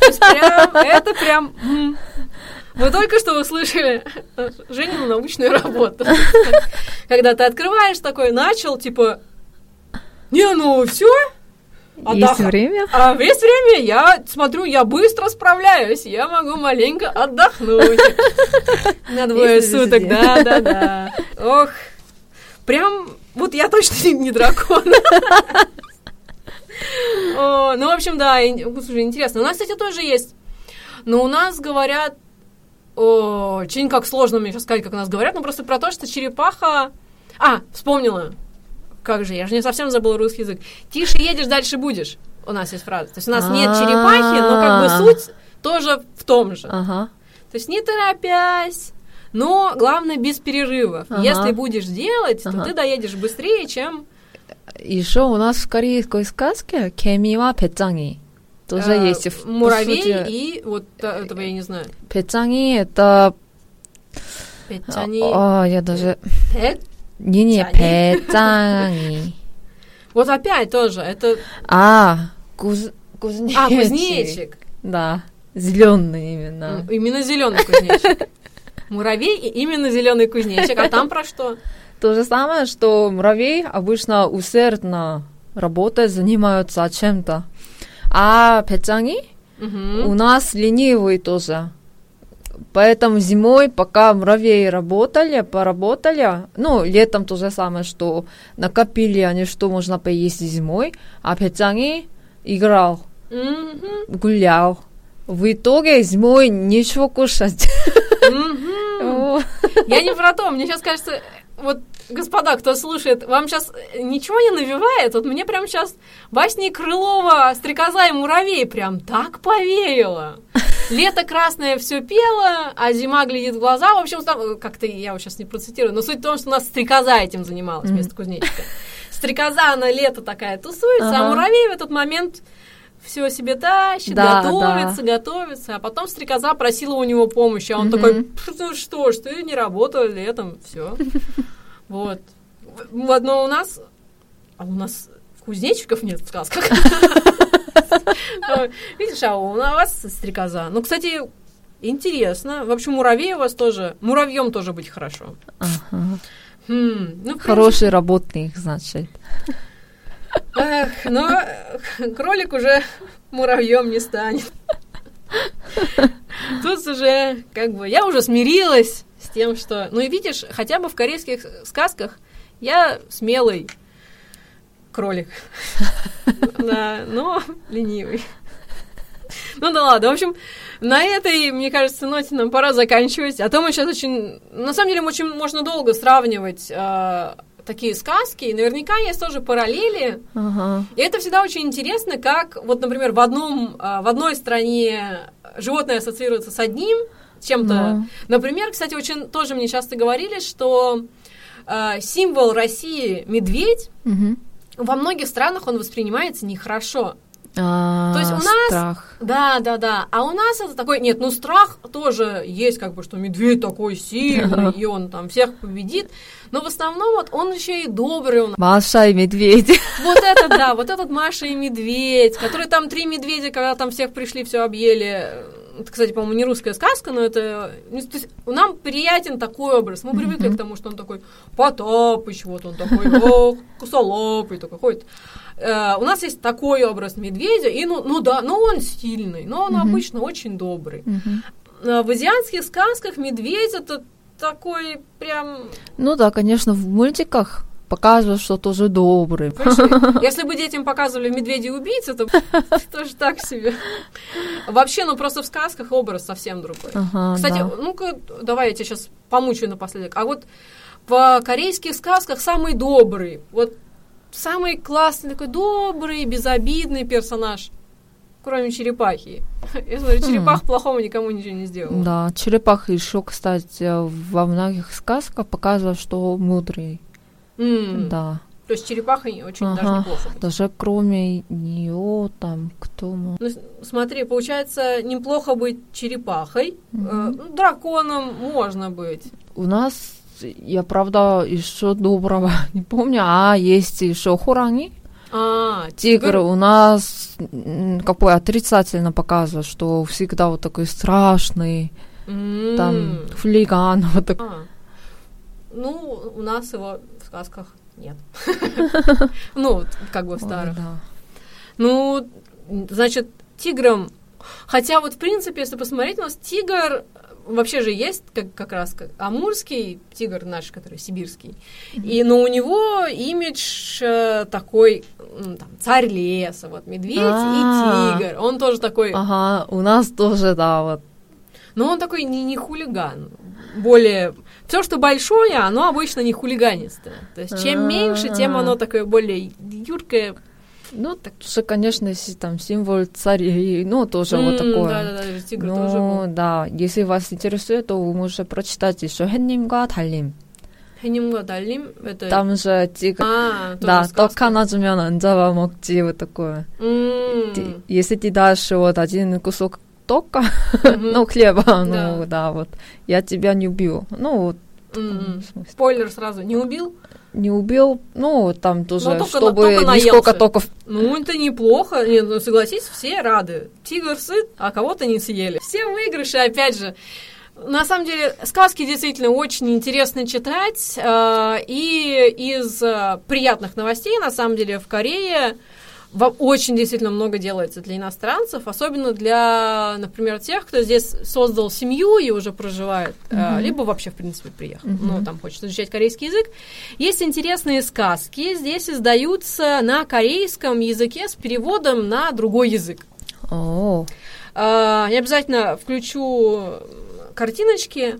Прям, это прям... Вы только что услышали Женину научную работу. Когда ты открываешь такой, начал, типа, не, ну все, Отдох... Есть время? А есть время, я смотрю, я быстро справляюсь, я могу маленько отдохнуть. На двое суток, да, да, да. Ох, прям, вот я точно не дракон. Ну, в общем, да, слушай, интересно. У нас, кстати, тоже есть. Но у нас говорят, очень как сложно мне сейчас сказать, как у нас говорят, но просто про то, что черепаха... А, вспомнила как же, я же не совсем забыл русский язык. Тише едешь, дальше будешь. У нас есть фраза. То есть у нас нет черепахи, но как бы суть тоже в том же. То есть не торопясь, но главное без перерывов. Ага. Если будешь делать, ага. то ты доедешь быстрее, чем... Еще у нас в корейской сказке Кемива Петанги. Тоже э, есть. В, муравей сути... и вот этого я не знаю. Петанги это... Петанги. А, я даже... Пет? Не-не, 배짱이. Вот опять тоже, это... А, куз... кузнечик. А, кузнечик. Да, зеленый именно. Именно зеленый кузнечик. Муравей и именно зеленый кузнечик. А там про что? То же самое, что муравей обычно усердно работает, занимаются чем-то. А 배짱이 угу. у нас ленивый тоже. Поэтому зимой, пока муравьи работали, поработали, ну, летом то же самое, что накопили они, что можно поесть зимой, а Петянги играл, mm-hmm. гулял. В итоге зимой нечего кушать. Mm-hmm. Я не про то, мне сейчас кажется, вот господа, кто слушает, вам сейчас ничего не навевает? Вот мне прям сейчас басни Крылова «Стрекоза и муравей» прям так повеяло. Лето красное все пело, а зима глядит в глаза. В общем, там, как-то я вот сейчас не процитирую, но суть в том, что у нас стрекоза этим занималась вместо кузнечика. Стрекоза, она лето такая тусуется, а муравей в этот момент все себе тащит, да, готовится, да. готовится, а потом стрекоза просила у него помощи, а он такой, ну что ж, ты не работал летом, все. Вот. Одно у нас, а у нас кузнечиков нет в сказках. Видишь, а у вас стрекоза. Ну, кстати, интересно. В общем, муравей у вас тоже, муравьем тоже быть хорошо. Хм, ну, Хороший работник, значит. Эх, но кролик уже муравьем не станет. Тут уже, как бы, я уже смирилась тем, что... Ну и видишь, хотя бы в корейских сказках я смелый кролик. Да, но ленивый. Ну да ладно, в общем, на этой, мне кажется, ноте нам пора заканчивать. А то мы сейчас очень... На самом деле, очень можно долго сравнивать э, такие сказки, и наверняка есть тоже параллели. Ага. И это всегда очень интересно, как, вот, например, в, одном, э, в одной стране животное ассоциируется с одним чем-то. No. Например, кстати, очень тоже мне часто говорили, что э, символ России медведь. Угу во многих странах он воспринимается нехорошо. А, То есть у нас... Страх. Да, да, да. А у нас это такой... Нет, ну страх тоже есть, как бы, что медведь такой сильный, и он там всех победит. Но в основном вот он еще и добрый. Он... Маша и медведь. Вот этот, да, вот этот Маша и медведь, который там три медведя, когда там всех пришли, все объели. Это, кстати, по-моему, не русская сказка, но это... ну, То есть нам приятен такой образ. Мы привыкли к тому, что он такой Потапыч, вот он такой, о, косолапый такой ходит. Э, у нас есть такой образ медведя, и ну, ну да, но он стильный, но он обычно очень добрый. Э, В азиатских сказках медведь это такой прям... Ну да, конечно, в мультиках показывают, что тоже добрый. Понимаешь, Если бы детям показывали медведя убийцы, то тоже так себе. Вообще, ну просто в сказках образ совсем другой. Ага, Кстати, да. ну-ка, давай я тебя сейчас помучаю напоследок. А вот в корейских сказках самый добрый, вот самый классный, такой добрый, безобидный персонаж, кроме черепахи. Я смотрю, черепаха плохого никому ничего не сделала. Да, черепаха еще, кстати, во многих сказках показывают, что мудрый. М, Да. То есть черепаха очень даже Ага. неплохо. Даже кроме нее там кто мо- Ну, смотри, получается, неплохо быть черепахой. Э, ну, драконом можно быть. У нас, я правда еще доброго не помню, а есть еще хоранги. А, Тигр у нас какой отрицательно показывает, что всегда вот такой страшный, М. там хулиган, вот так. А. Ну, у нас его сказках нет. Ну, как бы в старых. Ну, значит, тигром... Хотя вот, в принципе, если посмотреть, у нас тигр вообще же есть как, как раз как амурский тигр наш, который сибирский. И, но у него имидж э, такой, м, там, царь леса, вот, медведь А. и тигр. Он тоже такой, Ага, у нас тоже, да, вот. но он такой не, не хулиган. Более Все, что большое, оно обычно не хулиганистое. То есть, чем меньше, тем А. оно такое более юркое. Ну, так же, конечно, если там символ царей, ну, тоже вот М, такое. Да-да-да, тигр тоже Ну, был. да, если вас интересует, то вы можете прочитать еще «햇님과 달림». Хенимга Далим, это... Там же тигр, А, тоже да, сказка. 떡 하나 주면 안 잡아먹지, вот такое. М, Ты- Если ты дашь вот один кусок тока, ну, хлеба, ну, да, вот, я тебя не убью. Ну, вот, Спойлер сразу, не убил? не убил, ну, там тоже, только на- чтобы только наелся. токов. Ну, это неплохо. Не, ну, согласись, все рады. Тигр сыт, а кого-то не съели. Все выигрыши, опять же. На самом деле, сказки действительно очень интересно читать. э, И из э, приятных новостей, на самом деле, в Корее очень действительно много делается для иностранцев, особенно для, например, тех, кто здесь создал семью и уже проживает, э, либо вообще, в принципе, приехал, ну, там хочет изучать корейский язык. Есть интересные сказки, здесь издаются на корейском языке с переводом на другой язык. А, Я обязательно включу картиночки.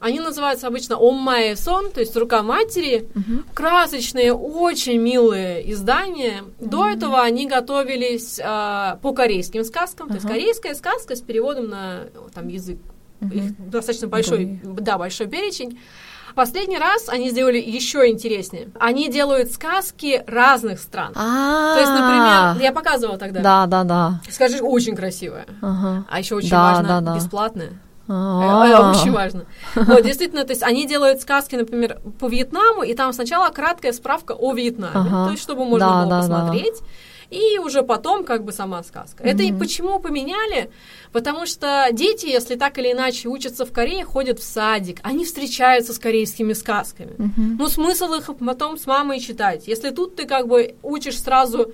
Они называются обычно «Оммае сон», то есть «Рука матери». Красочные, очень милые издания. До этого они готовились а, по корейским сказкам. То есть корейская сказка с переводом на там, язык. Их достаточно большой, да, большой перечень. Последний раз они сделали еще интереснее. Они делают сказки разных стран. а То есть, например, я показывала тогда. Да, да, да. Скажи, очень красивая. Ага. А еще очень Да, важно, да, да. бесплатная. А. Э, Очень важно. Вот, действительно, то есть они делают сказки, например, по Вьетнаму, и там сначала краткая справка о Вьетнаме, то есть чтобы можно было посмотреть. И уже потом как бы сама сказка. Это и почему поменяли? Потому что дети, если так или иначе учатся в Корее, ходят в садик, они встречаются с корейскими сказками. Ну, смысл их потом с мамой читать. Если тут ты как бы учишь сразу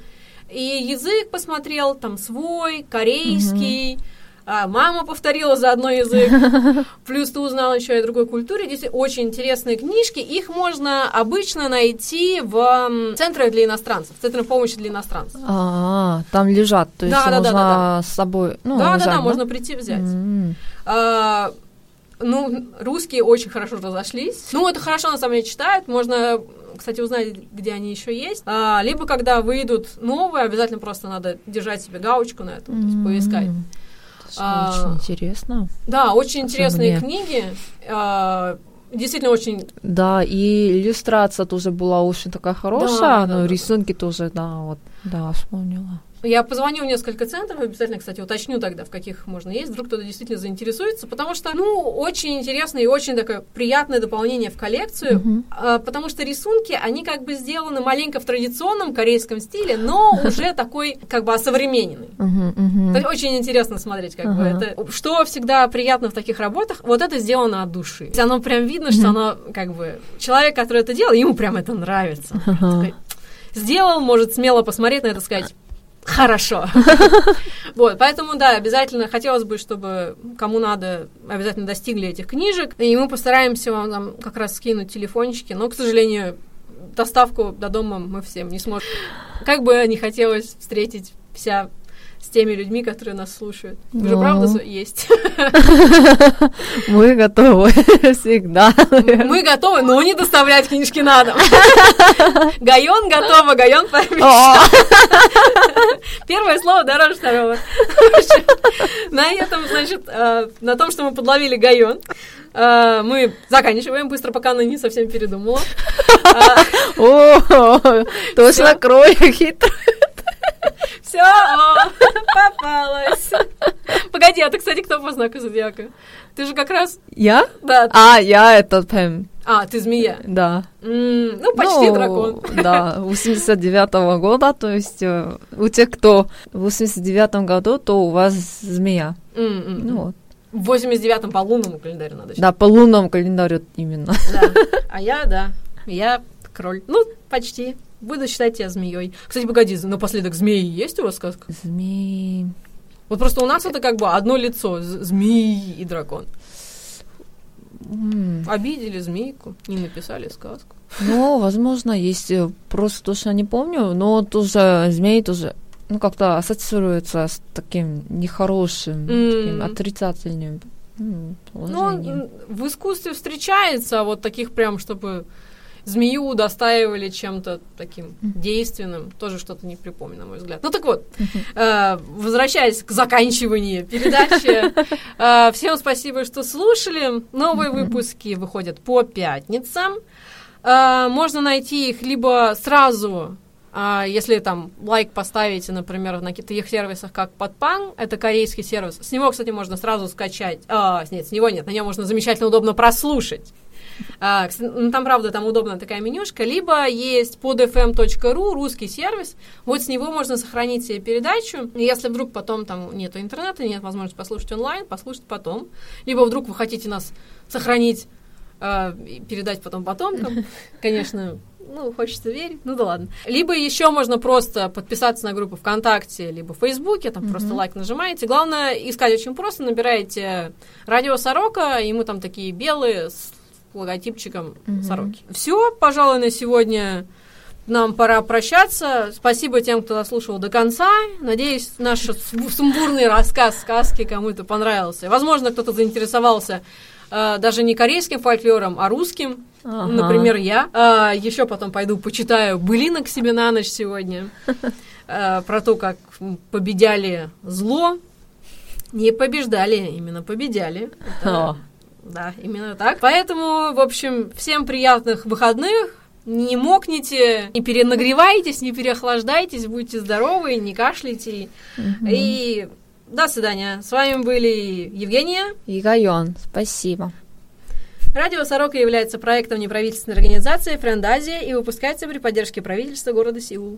и язык посмотрел, там свой, корейский, а, мама повторила заодно язык, плюс ты узнал еще и о другой культуре. Здесь очень интересные книжки. Их можно обычно найти в центрах для иностранцев, центрах помощи для иностранцев. А, там лежат, то есть Да, да, да, можно да, с собой, ну, да, да, взять, да, можно прийти взять. А, ну, русские очень хорошо разошлись. Ну, это хорошо, на самом деле, читают. Можно, кстати, узнать, где они еще есть. А, либо, когда выйдут новые, обязательно просто надо держать себе галочку на этом, то есть поискать. Это А, очень интересно. Да, очень интересные книги. А, действительно очень... Да, и иллюстрация тоже была очень такая хорошая, Да, да, но да. рисунки тоже, да, вот. Да, вспомнила. Я позвоню в несколько центров, обязательно, кстати, уточню тогда, в каких можно есть, вдруг кто-то действительно заинтересуется, потому что, ну, очень интересно и очень такое приятное дополнение в коллекцию, uh-huh. потому что рисунки, они как бы сделаны маленько в традиционном корейском стиле, но уже такой как бы осовремененный. Uh-huh, uh-huh. Очень интересно смотреть, как uh-huh. бы это. Что всегда приятно в таких работах, вот это сделано от души. Оно прям видно, что оно как бы человек, который это делал, ему прям это нравится. Uh-huh. Сделал, может смело посмотреть на это, сказать, Хорошо. вот, поэтому, да, обязательно хотелось бы, чтобы кому надо, обязательно достигли этих книжек, и мы постараемся вам там как раз скинуть телефончики, но, к сожалению, доставку до дома мы всем не сможем. Как бы не хотелось встретить вся с теми людьми, которые нас слушают. Вы же правда есть? Мы готовы всегда. Мы готовы, но не доставлять книжки на дом. Гайон готова, Гайон пообещал. Первое слово дороже второго. На этом, значит, э, на том, что мы подловили Гайон, э, мы заканчиваем быстро, пока она не совсем передумала. О, точно крой хитрый. Все, попалась. Погоди, а ты, кстати, кто по знаку зодиака? Ты же как раз... Я? Да. А, я это Пэм. А, ты змея? Да. Ну, почти ну, дракон. Да, 89-го года, то есть э, у тех, кто в 89-м году, то у вас змея. Mm-hmm. Ну вот. В 89-м по лунному календарю надо. Да, по лунному календарю именно. Да. А я, да, я кроль. Ну, почти. Буду считать тебя змеей. Кстати, погоди, напоследок, змеи есть у вас сказка? Змеи... Вот просто у нас это как бы одно лицо, змеи и дракон. Mm. Обидели змейку, не написали сказку. Ну, возможно, есть. Э, просто точно не помню, но тоже змеи тоже ну, как-то ассоциируется с таким нехорошим, mm. таким отрицательным. Mm, ну, в искусстве встречается вот таких прям, чтобы змею удостаивали чем-то таким действенным, тоже что-то не припомню, на мой взгляд. Ну так вот, э, возвращаясь к заканчиванию передачи, э, всем спасибо, что слушали. Новые выпуски выходят по пятницам. Э, можно найти их либо сразу если там лайк поставите, например, на таких сервисах, как Подпан, это корейский сервис. С него, кстати, можно сразу скачать. Uh, нет, с него нет, на нем можно замечательно удобно прослушать. А, ну, там, правда, там удобная такая менюшка. Либо есть podfm.ru, русский сервис. Вот с него можно сохранить себе передачу. Если вдруг потом там нет интернета, нет возможности послушать онлайн, послушать потом. Либо вдруг вы хотите нас сохранить э, передать потом потомкам, конечно, ну, хочется верить, ну да ладно. Либо еще можно просто подписаться на группу ВКонтакте, либо в Фейсбуке, там mm-hmm. просто лайк нажимаете. Главное, искать очень просто, набираете радио Сорока, и мы там такие белые, с логотипчиком mm-hmm. сороки. Все, пожалуй, на сегодня нам пора прощаться. Спасибо тем, кто дослушал до конца. Надеюсь, наш сумбурный рассказ сказки кому-то понравился. Возможно, кто-то заинтересовался э, даже не корейским фольклором, а русским. Ага. Например, я. Э, еще потом пойду почитаю былинок себе на ночь сегодня. Э, про то, как победяли зло. Не побеждали, именно победяли. Это да, именно так. Поэтому, в общем, всем приятных выходных. Не мокните, не перенагревайтесь, не переохлаждайтесь, будьте здоровы, не кашляйте. Угу. И до свидания. С вами были Евгения и Гайон. Спасибо. Радио «Сорока» является проектом неправительственной организации «Френд Азия» и выпускается при поддержке правительства города Сеул.